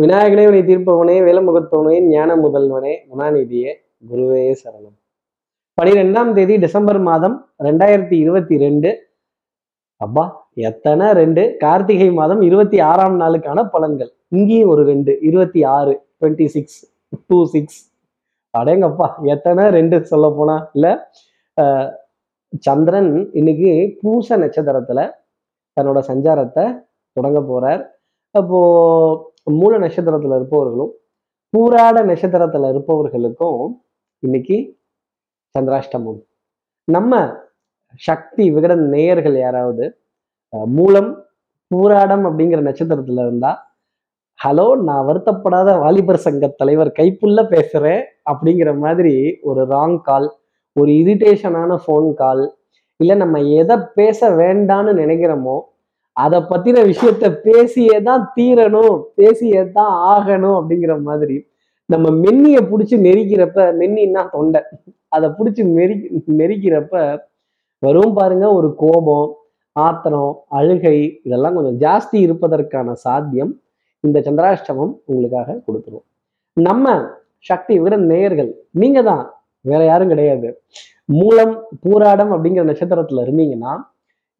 விநாயகனே உனி தீர்ப்பவனே வேலமுகத்தவனே ஞான முதல்வனே குணாநிதியே குருவே சரணம். பனிரெண்டாம் தேதி டிசம்பர் மாதம் ரெண்டாயிரத்தி இருபத்தி ரெண்டு. அப்பா எத்தனை ரெண்டு? கார்த்திகை மாதம் இருபத்தி ஆறாம் நாளுக்கான பலன்கள். இங்கேயும் ஒரு ரெண்டு. இருபத்தி ஆறு டுவெண்ட்டி சிக்ஸ் டூ சிக்ஸ் அடேங்கப்பா எத்தனை ரெண்டு சொல்ல போனா? இல்ல சந்திரன் இன்னைக்கு பூச நட்சத்திரத்துல தன்னோட சஞ்சாரத்தை தொடங்க போறார். அப்போ மூல நட்சத்திரத்துல இருப்பவர்களும் பூராட நட்சத்திரத்துல இருப்பவர்களுக்கும் இன்னைக்கு சந்திராஷ்டமம். நம்ம சக்தி விகட நேயர்கள் யாராவது மூலம் பூராடம் அப்படிங்கிற நட்சத்திரத்துல இருந்தா ஹலோ நான் வருத்தப்படாத வாலிபர் சங்க தலைவர் கைப்புள்ள பேசுறேன் அப்படிங்கிற மாதிரி ஒரு ராங் கால் ஒரு இரிட்டேஷனான ஃபோன் கால் இல்லை நம்ம எதை பேச வேண்டான்னு நினைக்கிறோமோ அதை பத்தின விஷயத்த பேசியே தான் தீரணும் பேசியே தான் ஆகணும் அப்படிங்கிற மாதிரி. நம்ம மென்னியை பிடிச்சி நெரிக்கிறப்ப மென்னின்னா தொண்டை. அதை பிடிச்சி நெரி நெரிக்கிறப்ப வரும் பாருங்க ஒரு கோபம் ஆத்திரம் அழுகை இதெல்லாம் கொஞ்சம் ஜாஸ்தி இருப்பதற்கான சாத்தியம் இந்த சந்திராஷ்டமம் உங்களுக்காக கொடுத்துரும். நம்ம சக்தி விட நேயர்கள் நீங்க தான் வேற யாரும் கிடையாது. மூலம் பூராடம் அப்படிங்கிற நட்சத்திரத்துல இருந்தீங்கன்னா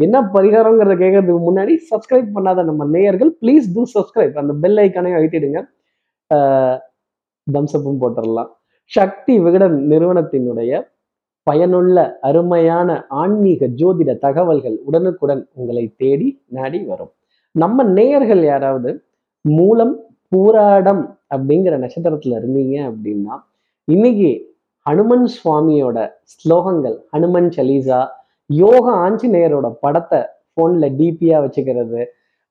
என்ன பரிகாரங்கிறத கேட்கறதுக்கு முன்னாடி சப்ஸ்கிரைப் பண்ணாத நம்ம நேயர்கள் ப்ளீஸ் டூ சப்ஸ்கிரைப் அந்த பெல் ஐக்கானையும் அழுத்திடுங்க. தம்சப்பும் போட்டுடலாம் சக்தி விகடன் நிறுவனத்தினுடைய பயனுள்ள அருமையான ஆன்மீக ஜோதிட தகவல்கள் உடனுக்குடன் உங்களை தேடி நாடி வரும். நம்ம நேயர்கள் யாராவது மூலம் பூராடம் அப்படிங்கிற நட்சத்திரத்துல இருந்தீங்க அப்படின்னா இன்னைக்கு ஹனுமன் சுவாமியோட ஸ்லோகங்கள் ஹனுமன் சலீசா யோக ஆஞ்சநேயரோட படத்தை ஃபோனில் டிபியாக வச்சுக்கிறது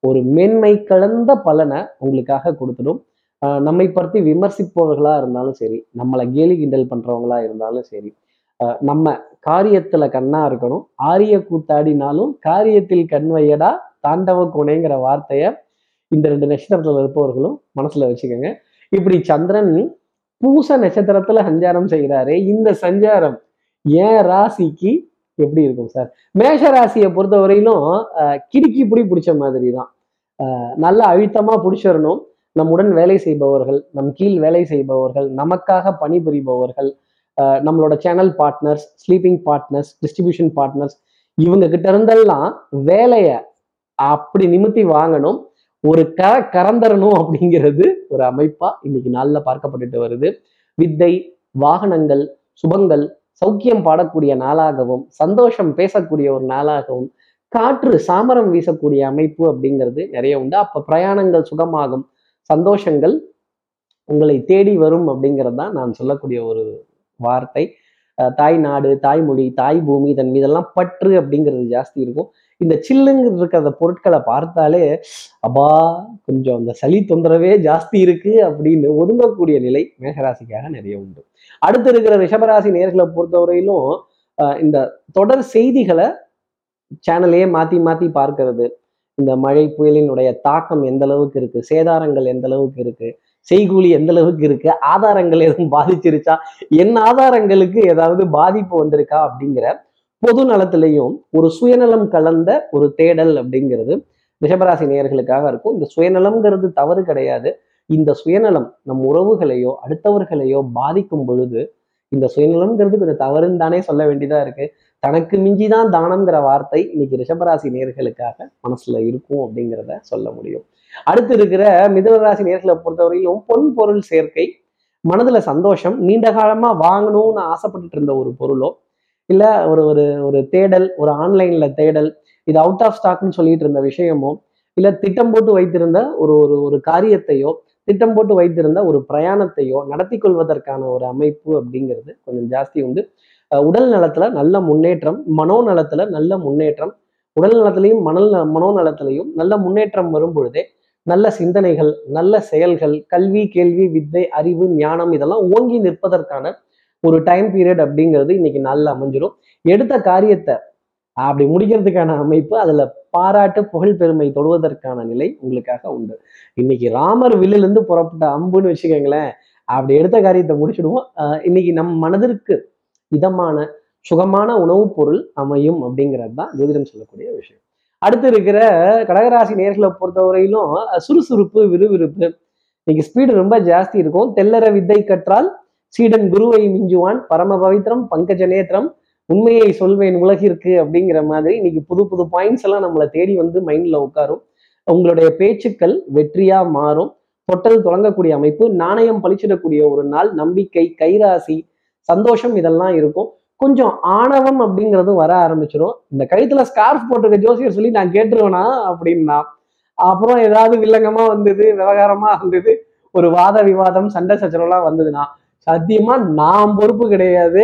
ஒரு மென்மை கலந்த பலனை உங்களுக்காக கொடுத்துடும். நம்மை பற்றி விமர்சிப்பவர்களா இருந்தாலும் சரி நம்மளை கேலி கிண்டல் பண்றவங்களா இருந்தாலும் சரி நம்ம காரியத்துல கண்ணா இருக்கணும். ஆரிய கூத்தாடினாலும் காரியத்தில் கண் வையடா தாண்டவ கோணைங்கிற வார்த்தையை இந்த ரெண்டு நட்சத்திரத்துல இருப்பவர்களும் மனசுல வச்சுக்கோங்க. இப்படி சந்திரன் பூச நட்சத்திரத்துல சஞ்சாரம் செய்கிறாரே இந்த சஞ்சாரம் ஏன் ராசிக்கு எப்படி இருக்கும் சார்? மேஷ ராசியை பொறுத்த வரையிலும் ஆஹ் கிடுக்கி பிடி பிடிச்ச மாதிரி தான் ஆஹ் நல்ல அழுத்தமா பிடிச்சிடணும் நம்முடன் வேலை செய்பவர்கள் நம் கீழ் வேலை செய்பவர்கள் நமக்காக பணிபுரிபவர்கள் ஆஹ் நம்மளோட channel partners sleeping partners distribution partners இவங்க கிட்ட இருந்தெல்லாம் வேலையை அப்படி நிமித்தி வாங்கணும். ஒரு க கறந்தரணும் அப்படிங்கிறது ஒரு அமைப்பா இன்னைக்கு நாள்ல பார்க்கப்பட்டுட்டு வருது. வித்தை வாகனங்கள் சுபங்கள் சௌக்கியம் பாடக்கூடிய நாளாகவும் சந்தோஷம் பேசக்கூடிய ஒரு நாளாகவும் காற்று சாமரம் வீசக்கூடிய அமைப்பு அப்படிங்கிறது நிறைய உண்டு. அப்ப பிரயாணங்கள் சுகமாகும் சந்தோஷங்கள் உங்களை தேடி வரும் அப்படிங்கிறது தான் நான் சொல்லக்கூடிய ஒரு வார்த்தை. தாய் நாடு தாய்மொழி தாய் பூமி இதன் மீதெல்லாம் பற்று அப்படிங்கிறது ஜாஸ்தி இருக்கும். இந்த சில்லுங்க இருக்கிற பொருட்களை பார்த்தாலே அப்பா கொஞ்சம் அந்த சளி தொந்தரவே ஜாஸ்தி இருக்கு அப்படின்னு ஒதுங்கக்கூடிய நிலை மேகராசிக்காக நிறைய உண்டு. அடுத்து இருக்கிற ரிஷபராசி நேர்களை பொறுத்தவரையிலும் இந்த தொடர் செய்திகளை சேனலையே மாத்தி மாத்தி பார்க்கறது. இந்த மழை புயலினுடைய தாக்கம் எந்த அளவுக்கு இருக்கு? சேதாரங்கள் எந்த அளவுக்கு இருக்கு? செய்கூலி எந்த அளவுக்கு இருக்கு? ஆதாரங்கள் எதுவும் பாதிச்சிருச்சா? என் ஆதாரங்களுக்கு ஏதாவது பாதிப்பு வந்திருக்கா? அப்படிங்கிற பொது நலத்திலையும் ஒரு சுயநலம் கலந்த ஒரு தேடல் அப்படிங்கிறது ரிஷபராசி நேயர்களுக்காக இருக்கும். இந்த சுயநலம்ங்கிறது தவறு கிடையாது. இந்த சுயநலம் நம் உறவுகளையோ அடுத்தவர்களையோ பாதிக்கும் பொழுது இந்த சுயநலம்ங்கிறது கொஞ்சம் தவறுன்னு தானே சொல்ல வேண்டியதா இருக்கு. தனக்கு மிஞ்சிதான் தானம்ங்கிற வார்த்தை இன்னைக்கு ரிஷபராசி நேர்களுக்காக மனசுல இருக்கும் அப்படிங்கிறத சொல்ல முடியும். அடுத்து இருக்கிற மிதனராசி நேர்களை பொறுத்தவரையிலும் பொன் பொருள் சேர்க்கை மனதுல சந்தோஷம் நீண்ட காலமா வாங்கணும்னு ஆசைப்பட்டுட்டு இருந்த ஒரு பொருளோ இல்ல ஒரு ஒரு ஒரு தேடல் ஒரு ஆன்லைன்ல தேடல் இது அவுட் ஆஃப் ஸ்டாக்னு சொல்லிட்டு இருந்த விஷயமோ இல்ல திட்டம் போட்டு வைத்திருந்த ஒரு ஒரு ஒரு காரியத்தையோ திட்டம் போட்டு வைத்திருந்த ஒரு பிரயாணத்தையோ நடத்தி கொள்வதற்கான ஒரு அமைப்பு அப்படிங்கிறது கொஞ்சம் ஜாஸ்தி உண்டு. உடல் நலத்துல நல்ல முன்னேற்றம் மனோ நலத்துல நல்ல முன்னேற்றம் உடல் நலத்திலையும் மணல் மனோ நலத்திலையும் நல்ல முன்னேற்றம் வரும் பொழுதே நல்ல சிந்தனைகள் நல்ல செயல்கள் கல்வி கேள்வி வித்தை அறிவு ஞானம் இதெல்லாம் ஓங்கி நிற்பதற்கான ஒரு டைம் பீரியட் அப்படிங்கிறது இன்னைக்கு நல்லா அமைஞ்சிடும் எடுத்த காரியத்தை அப்படி முடிக்கிறதுக்கான அமைப்பு அதுல பாராட்டு புகழ் பெருமை தொடுவதற்கான நிலை உங்களுக்காக உண்டு. இன்னைக்கு ராமர் வில்லிலிருந்து புறப்பட்ட அம்புன்னு வச்சுக்கோங்களேன். அப்படி எடுத்த காரியத்தை முடிச்சிடுவோம். ஆஹ் இன்னைக்கு நம் மனதிற்கு இதமான சுகமான உணவுப் பொருள் அமையும் அப்படிங்கிறது தான் ஜோதிடம் சொல்லக்கூடிய விஷயம். அடுத்து இருக்கிற கடகராசி நேர்களை பொறுத்தவரையிலும் சுறுசுறுப்பு விறுவிறுப்பு. இன்னைக்கு ஸ்பீடு ரொம்ப ஜாஸ்தி இருக்கும். தெல்லற வித்தை கற்றால் சீடன் குருவை மிஞ்சுவான். பரம பவித்ரம் பங்கஜ நேத்திரம். உண்மையை சொல்வேன் உலகிற்கு அப்படிங்கிற மாதிரி இன்னைக்கு புது புது பாயிண்ட்ஸ் எல்லாம் நம்மளை தேடி வந்து மைண்ட்ல உட்காரும். உங்களுடைய பேச்சுக்கள் வெற்றியா மாறும். தொட்டல் தொடங்கக்கூடிய அமைப்பு நாணயம் பழிச்சிடக்கூடிய ஒரு நாள் நம்பிக்கை கைராசி சந்தோஷம் இதெல்லாம் இருக்கும். கொஞ்சம் ஆணவம் அப்படிங்கிறதும் வர ஆரம்பிச்சிடும் இந்த கழுத்துல ஸ்கார்ஃப் போட்டிருக்க ஜோசியர் சொல்லி நான் கேட்டுருவேனா அப்படின்னா அப்புறம் ஏதாவது வில்லங்கமா வந்தது விவகாரமா வந்தது ஒரு வாத விவாதம் சண்டை சச்சரவுலாம் வந்ததுன்னா சத்தியமா நான் பொறுப்பு கிடையாது.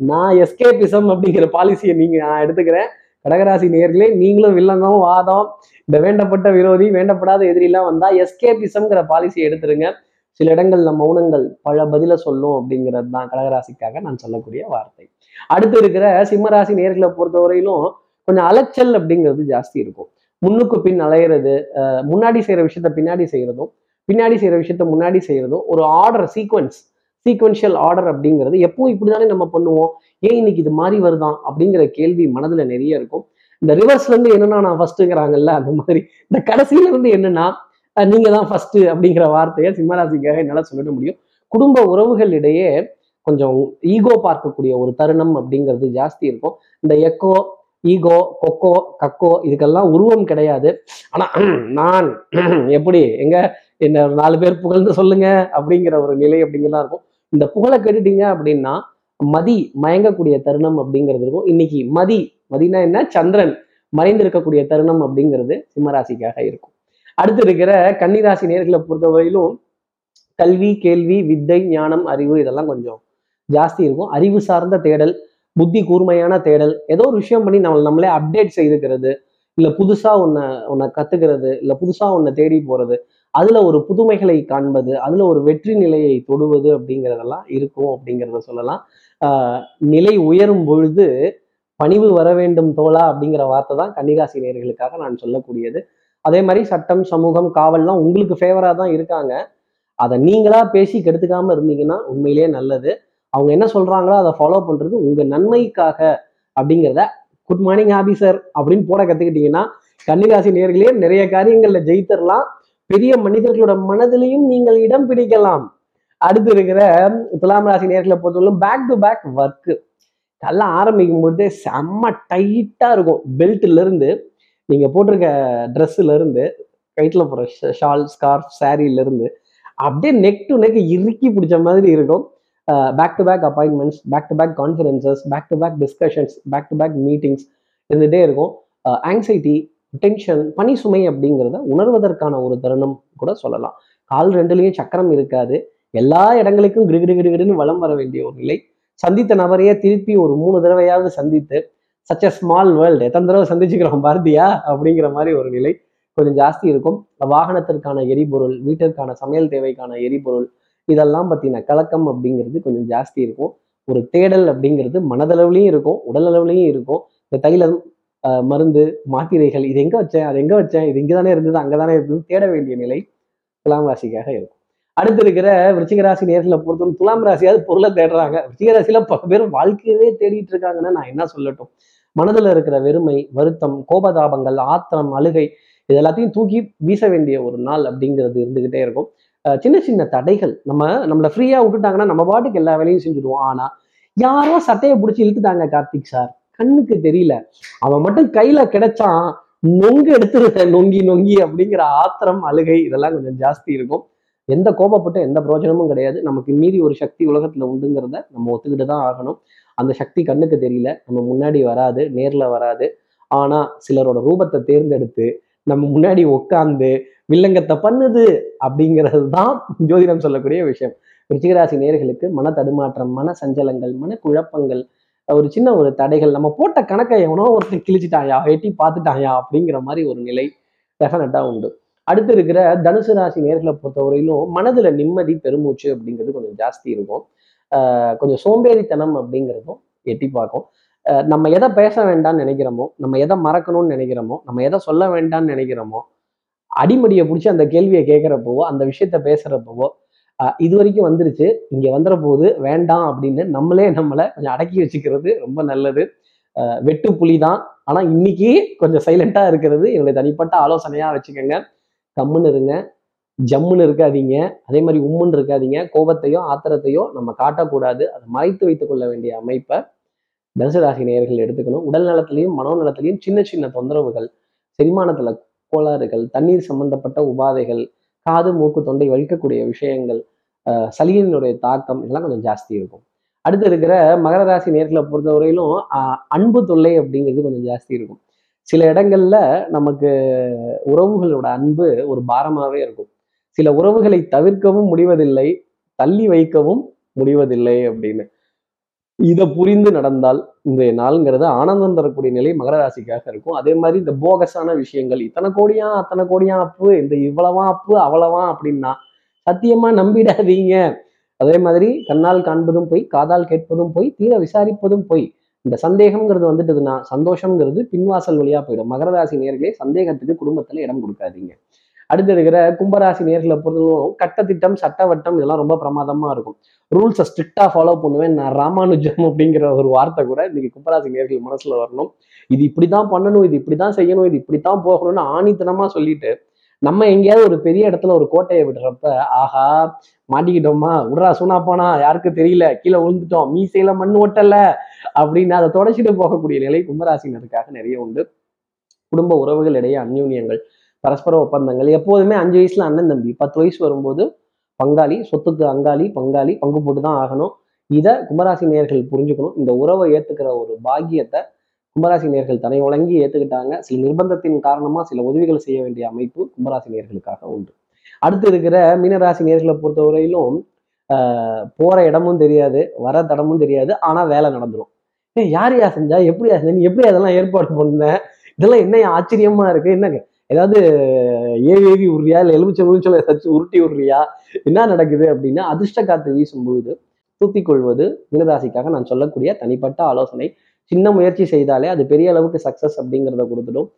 நான் எஸ்கேபிசம் அப்படிங்கிற பாலிசியை நீங்க நான் எடுத்துக்கிறேன். கடகராசி நேர்களே நீங்களும் வில்லங்கம் வாதம் இந்த வேண்டப்பட்ட விரோதி வேண்டப்படாத எதிரிலாம் வந்தா எஸ்கேபிசம்ங்கிற பாலிசியை எடுத்துருங்க. சில இடங்கள்ல மௌனங்கள் பல பதில சொல்லும் அப்படிங்கிறது தான் கடகராசிக்காக நான் சொல்லக்கூடிய வார்த்தை. அடுத்து இருக்கிற சிம்மராசி நேர்களை பொறுத்தவரையிலும் கொஞ்சம் அலைச்சல் அப்படிங்கிறது ஜாஸ்தி இருக்கும். முன்னுக்கு பின் அலையிறது முன்னாடி செய்யற விஷயத்த பின்னாடி செய்யறதும் பின்னாடி செய்யற விஷயத்த முன்னாடி செய்யறதும் ஒரு ஆர்டர் சீக்வன்ஸ் சீக்வன்ஷியல் ஆர்டர் அப்படிங்கிறது எப்பவும் இப்படிதானே நம்ம பண்ணுவோம். ஏன் இன்னைக்கு இது மாதிரி வருதான் அப்படிங்கிற கேள்வி மனதுல நிறைய இருக்கும். இந்த ரிவர்ஸ்ல இருந்து என்னன்னா நான் ஃபர்ஸ்ட்டுங்கிறாங்கல்ல அந்த மாதிரி. இந்த கடைசியிலேருந்து என்னன்னா அஹ் தான் ஃபர்ஸ்ட் அப்படிங்கிற வார்த்தையை சிம்மராசிக்காக என்னால சொல்லிட முடியும். குடும்ப உறவுகளிடையே கொஞ்சம் ஈகோ பார்க்கக்கூடிய ஒரு தருணம் அப்படிங்கிறது ஜாஸ்தி இருக்கும். இந்த எக்கோ ஈகோ கொக்கோ கக்கோ இதுக்கெல்லாம் உருவம் கிடையாது. ஆனா நான் எப்படி எங்க என்ன நாலு பேர் புகழ்ந்து சொல்லுங்க அப்படிங்கிற ஒரு நிலை அப்படிங்கிறதா இருக்கும். இந்த புகழை கேட்டுட்டீங்க அப்படின்னா மதி மயங்கக்கூடிய தருணம் அப்படிங்கிறது இருக்கும். இன்னைக்கு மதி மதினா என்ன? சந்திரன் மறைந்திருக்கக்கூடிய தருணம் அப்படிங்கிறது சிம்மராசிக்காக இருக்கும். அடுத்து இருக்கிற கன்னிராசி நேர்களை பொறுத்தவரையிலும் கல்வி கேள்வி வித்தை ஞானம் அறிவு இதெல்லாம் கொஞ்சம் ஜாஸ்தி இருக்கும். அறிவு சார்ந்த தேடல் புத்தி கூர்மையான தேடல் ஏதோ ஒரு விஷயம் பண்ணி நம்ம நம்மளே அப்டேட் செய்துக்கிறது இல்லை புதுசாக ஒன்றை ஒன்றை கற்றுக்கிறது இல்லை புதுசாக ஒன்றை தேடி போகிறது அதில் ஒரு புதுமைகளை காண்பது அதில் ஒரு வெற்றி நிலையை தொடுவது அப்படிங்கிறதெல்லாம் இருக்கும் அப்படிங்கிறத சொல்லலாம். நிலை உயரும் பொழுது பணிவு வர வேண்டும் தோழா அப்படிங்கிற வார்த்தை தான் கன்னிராசி நேர்களுக்காக நான் சொல்லக்கூடியது. அதே மாதிரி சட்டம் சமூகம் காவல்லாம் உங்களுக்கு ஃபேவராக தான் இருக்காங்க. அதை நீங்களா பேசி கெடுத்துக்காம இருந்தீங்கன்னா உண்மையிலேயே நல்லது. அவங்க என்ன சொல்றாங்களோ அதை ஃபாலோ பண்றது உங்க நன்மைக்காக அப்படிங்கிறத குட் மார்னிங் ஆபீசர் அப்படின்னு போட கத்துக்கிட்டீங்கன்னா கன்னிராசி நேர்களே நிறைய காரியங்கள்ல ஜெயித்தரலாம். பெரிய மனிதர்களோட மனதிலையும் நீங்கள் இடம் பிடிக்கலாம். அடுத்து இருக்கிற துலாம் ராசி நேர்களை பொறுத்தவரைக்கும் பேக் டு பேக் ஒர்க்கு நல்லா ஆரம்பிக்கும் பொழுது செம்ம டைட்டா இருக்கும். பெல்ட்ல இருந்து நீங்க போட்டிருக்க ட்ரெஸ்ஸுல இருந்து கைட்டில் போற ஷால் ஸ்கார்ஃப் சாரீல இருந்து அப்படியே நெக் டு நெக் இறுக்கி பிடிச்ச மாதிரி இருக்கும். Back to back appointments back to back conferences back to back discussions back to back meetings இருந்துகிட்டே இருக்கும். Uh, ஆங்ஸைட்டி டென்ஷன் பனி சுமை அப்படிங்கிறத உணர்வதற்கான ஒரு தருணம் கூட சொல்லலாம். கால் ரெண்டுலேயும் சக்கரம் இருக்காது. எல்லா இடங்களுக்கும் கிடுகிடு வளம் வர வேண்டிய ஒரு நிலை. சந்தித்த நபரையே திருப்பி ஒரு மூணு தடவையாவது சந்தித்து சச் அ ஸ்மால் வேர்ல்டு எத்தனை தடவை சந்திச்சுக்கிறோம் பாரதியா? அப்படிங்கிற மாதிரி ஒரு நிலை கொஞ்சம் ஜாஸ்தி இருக்கும். வாகனத்திற்கான எரிபொருள் வீட்டிற்கான சமையல் தேவைக்கான எரிபொருள் இதெல்லாம் பார்த்தீங்கன்னா கலக்கம் அப்படிங்கிறது கொஞ்சம் ஜாஸ்தி இருக்கும். ஒரு தேடல் அப்படிங்கிறது மனதளவுலையும் இருக்கும் உடல் அளவுலையும் இருக்கும். இந்த தைலம் மருந்து மாத்திரைகள் இது எங்கே வச்சேன் அது எங்கே வச்சேன் இது இங்கே தானே இருந்தது அங்கே தானே இருந்தது தேட வேண்டிய நிலை துலாம் ராசிக்காக இருக்கும். அடுத்து இருக்கிற விருச்சிக ராசி நேரத்தில் பொறுத்தவரை துலாம் ராசியாவது பொருளை தேடுறாங்க. விருச்சிக ராசியில பல பேர் வாழ்க்கையவே தேடிட்டு இருக்காங்கன்னா நான் என்ன சொல்லட்டும்? மனதில் இருக்கிற வெறுமை வருத்தம் கோபதாபங்கள் ஆத்திரம் அழுகை இது எல்லாத்தையும் தூக்கி வீச வேண்டிய ஒரு நாள் அப்படிங்கிறது இருந்துகிட்டே இருக்கும். சின்ன சின்ன தடைகள். நம்ம நம்மளை ஃப்ரீயா விட்டுட்டாங்கன்னா நம்ம பாட்டுக்கு எல்லா வேலையும் செஞ்சுடுவோம். ஆனா யாரோ சட்டையை பிடிச்சி இழுத்துட்டாங்க கார்த்திக் சார். கண்ணுக்கு தெரியல. அவன் மட்டும் கையில கிடைச்சான். நொங்கு எடுத்துருக்க நொங்கி நொங்கி அப்படிங்கிற ஆத்திரம் அழுகை இதெல்லாம் கொஞ்சம் ஜாஸ்தி இருக்கும். எந்த கோபப்பட்ட எந்த பிரயோஜனமும் கிடையாது. நமக்கு மீறி ஒரு சக்தி உலகத்துல உண்டுங்கிறத நம்ம ஒத்துக்கிட்டு தான் ஆகணும். அந்த சக்தி கண்ணுக்கு தெரியல. நம்ம முன்னாடி வராது நேர்ல வராது. ஆனா சிலரோட ரூபத்தை தேர்ந்தெடுத்து நம்ம முன்னாடி உட்காந்து வில்லங்கத்தை பண்ணுது அப்படிங்கிறது தான் ஜோதிடம் சொல்லக்கூடிய விஷயம். விருச்சிகராசி நேர்களுக்கு மன தடுமாற்றம் மன சஞ்சலங்கள் மன குழப்பங்கள் ஒரு சின்ன ஒரு தடைகள் நம்ம போட்ட கணக்கை எவனோ ஒருத்தர் கிழிச்சிட்டாயா எட்டி பார்த்துட்டாயா அப்படிங்கிற மாதிரி ஒரு நிலை டெஃபினட்டாக உண்டு. அடுத்து இருக்கிற தனுசு ராசி நேர்களை பொறுத்தவரையிலும் மனதில் நிம்மதி பெருமூச்சு அப்படிங்கிறது கொஞ்சம் ஜாஸ்தி இருக்கும். கொஞ்சம் சோம்பேறித்தனம் அப்படிங்கிறதும் எட்டி பார்க்கும். நம்ம எதை பேச வேண்டாம்னு நினைக்கிறோமோ நம்ம எதை மறக்கணும்னு நினைக்கிறோமோ நம்ம எதை சொல்ல வேண்டாம்னு நினைக்கிறோமோ அடிமடியை பிடிச்சி அந்த கேள்வியை கேட்குறப்பவோ அந்த விஷயத்த பேசுகிறப்பவோ இது வரைக்கும் வந்துருச்சு. இங்க வந்துற போது வேண்டாம் அப்படின்னு நம்மளே நம்மளை கொஞ்சம் அடக்கி வச்சுக்கிறது ரொம்ப நல்லது. ஆஹ் வெட்டு புலி தான். ஆனா இன்னைக்கு கொஞ்சம் சைலண்ட்டாக இருக்கிறது என்னுடைய தனிப்பட்ட ஆலோசனையா வச்சுக்கோங்க. கம்முன்னு இருங்க. ஜம்முன்னு இருக்காதீங்க. அதே மாதிரி உம்முன்னு இருக்காதீங்க. கோபத்தையோ ஆத்திரத்தையோ நம்ம காட்டக்கூடாது. அதை மறைத்து வைத்துக் கொள்ள வேண்டிய அமைப்பை தனுசு ராசி நேயர்கள் எடுத்துக்கணும். உடல் நலத்திலையும் மனோநலத்திலையும் சின்ன சின்ன தொந்தரவுகள் செரிமானத்துல கோளாறுகள் தண்ணீர் சம்பந்தப்பட்ட உபாதைகள் காது மூக்கு தொண்டை வலிக்கக்கூடிய விஷயங்கள் அஹ் சளியினுடைய தாக்கம் இதெல்லாம் கொஞ்சம் ஜாஸ்தி இருக்கும். அடுத்து இருக்கிற மகர ராசி நேர்களை பொறுத்தவரையிலும் அன்பு தொல்லை அப்படிங்கிறது கொஞ்சம் ஜாஸ்தி இருக்கும். சில இடங்கள்ல நமக்கு உறவுகளோட அன்பு ஒரு பாரமாகவே இருக்கும். சில உறவுகளை தவிர்க்கவும் முடிவதில்லை தள்ளி வைக்கவும் முடிவதில்லை அப்படின்னு. இதை புரிந்து நடந்தால் இந்த நாளுங்கிறது ஆனந்தம் தரக்கூடிய நிலை மகர ராசிக்காக இருக்கும். அதே மாதிரி இந்த போகஸான விஷயங்கள் இத்தனை கோடியா அத்தனை கோடியா அப்பு இந்த இவ்வளவா அப்பு அவ்வளவா அப்படின்னா சத்தியமா நம்பிடாதீங்க. அதே மாதிரி கண்ணால் காண்பதும் போய் காதால் கேட்பதும் போய் தீர விசாரிப்பதும் போய். இந்த சந்தேகம்ங்கிறது வந்துட்டுதுன்னா சந்தோஷம்ங்கிறது பின்வாசல் வழியா போயிடும். மகர ராசி நேர்களே சந்தேகத்துக்கு குடும்பத்துல இடம் கொடுக்காதீங்க. அடுத்து இருக்கிற கும்பராசி நேர்களை பொறுத்தவரைக்கும் கட்டத்திட்டம் சட்டவட்டம் இதெல்லாம் ரொம்ப பிரமாதமா இருக்கும். ரூல்ஸை ஸ்ட்ரிக்டா ஃபாலோ பண்ணுவேன். நான் ராமானுஜம் அப்படிங்கிற ஒரு வார்த்தை கூட இன்னைக்கு கும்பராசி நேர்கள் மனசுல வரணும். இது இப்படிதான் பண்ணணும் இது இப்படிதான் செய்யணும் இது இப்படித்தான் போகணும்னு ஆணித்தனமா சொல்லிட்டு நம்ம எங்கேயாவது ஒரு பெரிய இடத்துல ஒரு கோட்டையை விடுறப்ப ஆஹா மாட்டிக்கிட்டோமா சுன்னா போனா யாருக்கு தெரியல கீழே விழுந்துட்டோம் மீசையில மண் ஓட்டல அப்படின்னு அதை தொடச்சிட்டு போகக்கூடிய நிலை கும்பராசினருக்காக நிறைய உண்டு. குடும்ப உறவுகள் இடையே அந்யூன்யங்கள். பரஸ்பர ஒப்பந்தங்கள். எப்போதுமே அஞ்சு வயசுல அண்ணன் தம்பி பத்து வயசு வரும்போது பங்காளி சொத்துக்கு அங்காளி பங்காளி பங்கு போட்டு தான் ஆகணும். இதை கும்பராசி நேர்கள் புரிஞ்சுக்கணும். இந்த உறவை ஏத்துக்கிற ஒரு பாக்கியத்தை கும்பராசி நேர்கள் தனி வழங்கி ஏத்துக்கிட்டாங்க. சில நிர்பந்தத்தின் காரணமா சில உதவிகள் செய்ய வேண்டிய அமைப்பு கும்பராசி நேர்களுக்காக உண்டு. அடுத்து இருக்கிற மீனராசி நேர்களை பொறுத்தவரையிலும் போற இடமும் தெரியாது வர தடமும் தெரியாது ஆனா வேலை நடந்துடும் ஏய் யார் யா செஞ்சா எப்படி யா செஞ்சா நீ எப்படி அதெல்லாம் ஏற்பாடு பண்ண? இதெல்லாம் என்ன ஆச்சரியமா இருக்கு? என்னங்க? ஏதாவது ஏவி உருறியா இல்லை எலுமிச்சை உருச்சொலை ஏதாச்சும் உருட்டி உருறியா என்ன நடக்குது அப்படின்னா அதிர்ஷ்ட காத்து வீசும்போது தூத்திக் கொள்வது மீனராசிக்காக நான் சொல்லக்கூடிய தனிப்பட்ட ஆலோசனை. சின்ன முயற்சி செய்தாலே அது பெரிய அளவுக்கு சக்சஸ் அப்படிங்கிறத கொடுத்துடும்.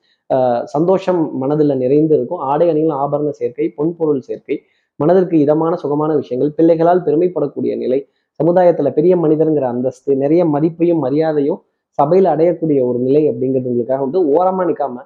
சந்தோஷம் மனதில் நிறைந்து இருக்கும். ஆடை அணிகள் ஆபரண சேர்க்கை பொன்பொருள் சேர்க்கை மனதிற்கு இதமான சுகமான விஷயங்கள் பிள்ளைகளால் பெருமைப்படக்கூடிய நிலை சமுதாயத்துல பெரிய மனிதருங்கிற அந்தஸ்து நிறைய மதிப்பையும் மரியாதையும் சபையில் அடையக்கூடிய ஒரு நிலை அப்படிங்கிறது உங்களுக்காக வந்து ஓரமா நிற்காம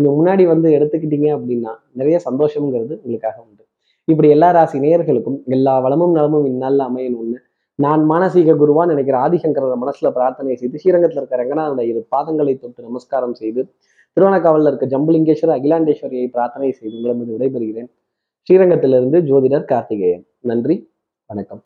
கொஞ்சம் முன்னாடி வந்து எடுத்துக்கிட்டீங்க அப்படின்னா நிறைய சந்தோஷம்ங்கிறது உங்களுக்காக உண்டு. இப்படி எல்லா ராசி நேயர்களுக்கும் எல்லா வளமும் நலமும் இந்நாளில் அமையணும்னு நான் மானசீக குருவா நினைக்கிற ஆதிசங்கர மனசுல பிரார்த்தனை செய்து ஸ்ரீரங்கத்தில் இருக்க ரங்கநாதனுடைய இரு பாதங்களை தொட்டு நமஸ்காரம் செய்து திருவண்ணாக்காவலில் இருக்க ஜம்புலிங்கேஸ்வரர் அகிலாண்டேஸ்வரியை பிரார்த்தனை செய்து உங்களிடம் விடைபெறுகிறேன். ஸ்ரீரங்கத்திலிருந்து ஜோதிடர் கார்த்திகேயன். நன்றி. வணக்கம்.